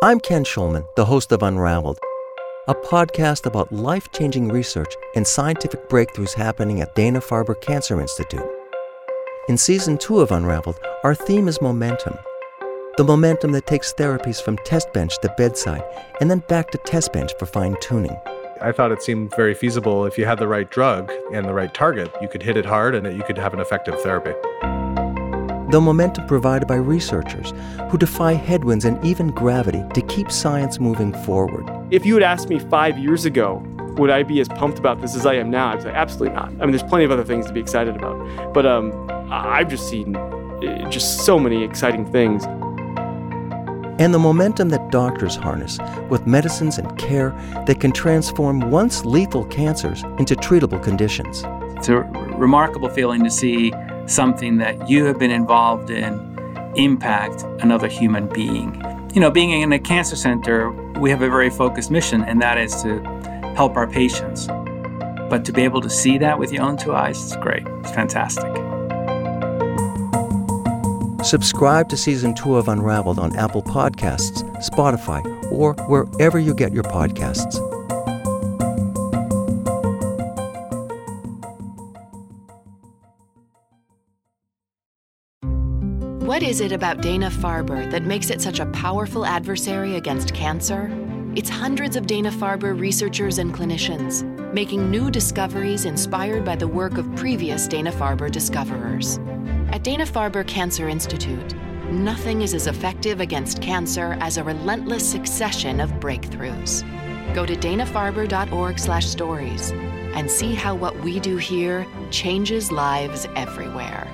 I'm Ken Schulman, the host of Unraveled, a podcast about life changing research and scientific breakthroughs happening at Dana Farber Cancer Institute. In season two of Unraveled, our theme is momentum. The momentum that takes therapies from test bench to bedside and then back to test bench for fine tuning. I thought it seemed very feasible if you had the right drug and the right target, you could hit it hard and you could have an effective therapy. The momentum provided by researchers who defy headwinds and even gravity to keep science moving forward. If you had asked me five years ago, would I be as pumped about this as I am now? I'd say absolutely not. I mean, there's plenty of other things to be excited about, but um, I've just seen uh, just so many exciting things and the momentum that doctors harness with medicines and care that can transform once lethal cancers into treatable conditions. It's a remarkable feeling to see something that you have been involved in impact another human being. You know, being in a cancer center, we have a very focused mission, and that is to help our patients. But to be able to see that with your own two eyes, it's great. It's fantastic. Subscribe to season two of Unraveled on Apple Podcasts, Spotify, or wherever you get your podcasts. What is it about Dana Farber that makes it such a powerful adversary against cancer? It's hundreds of Dana Farber researchers and clinicians making new discoveries inspired by the work of previous Dana Farber discoverers. At Dana Farber Cancer Institute, nothing is as effective against cancer as a relentless succession of breakthroughs. Go to danafarber.org/stories and see how what we do here changes lives everywhere.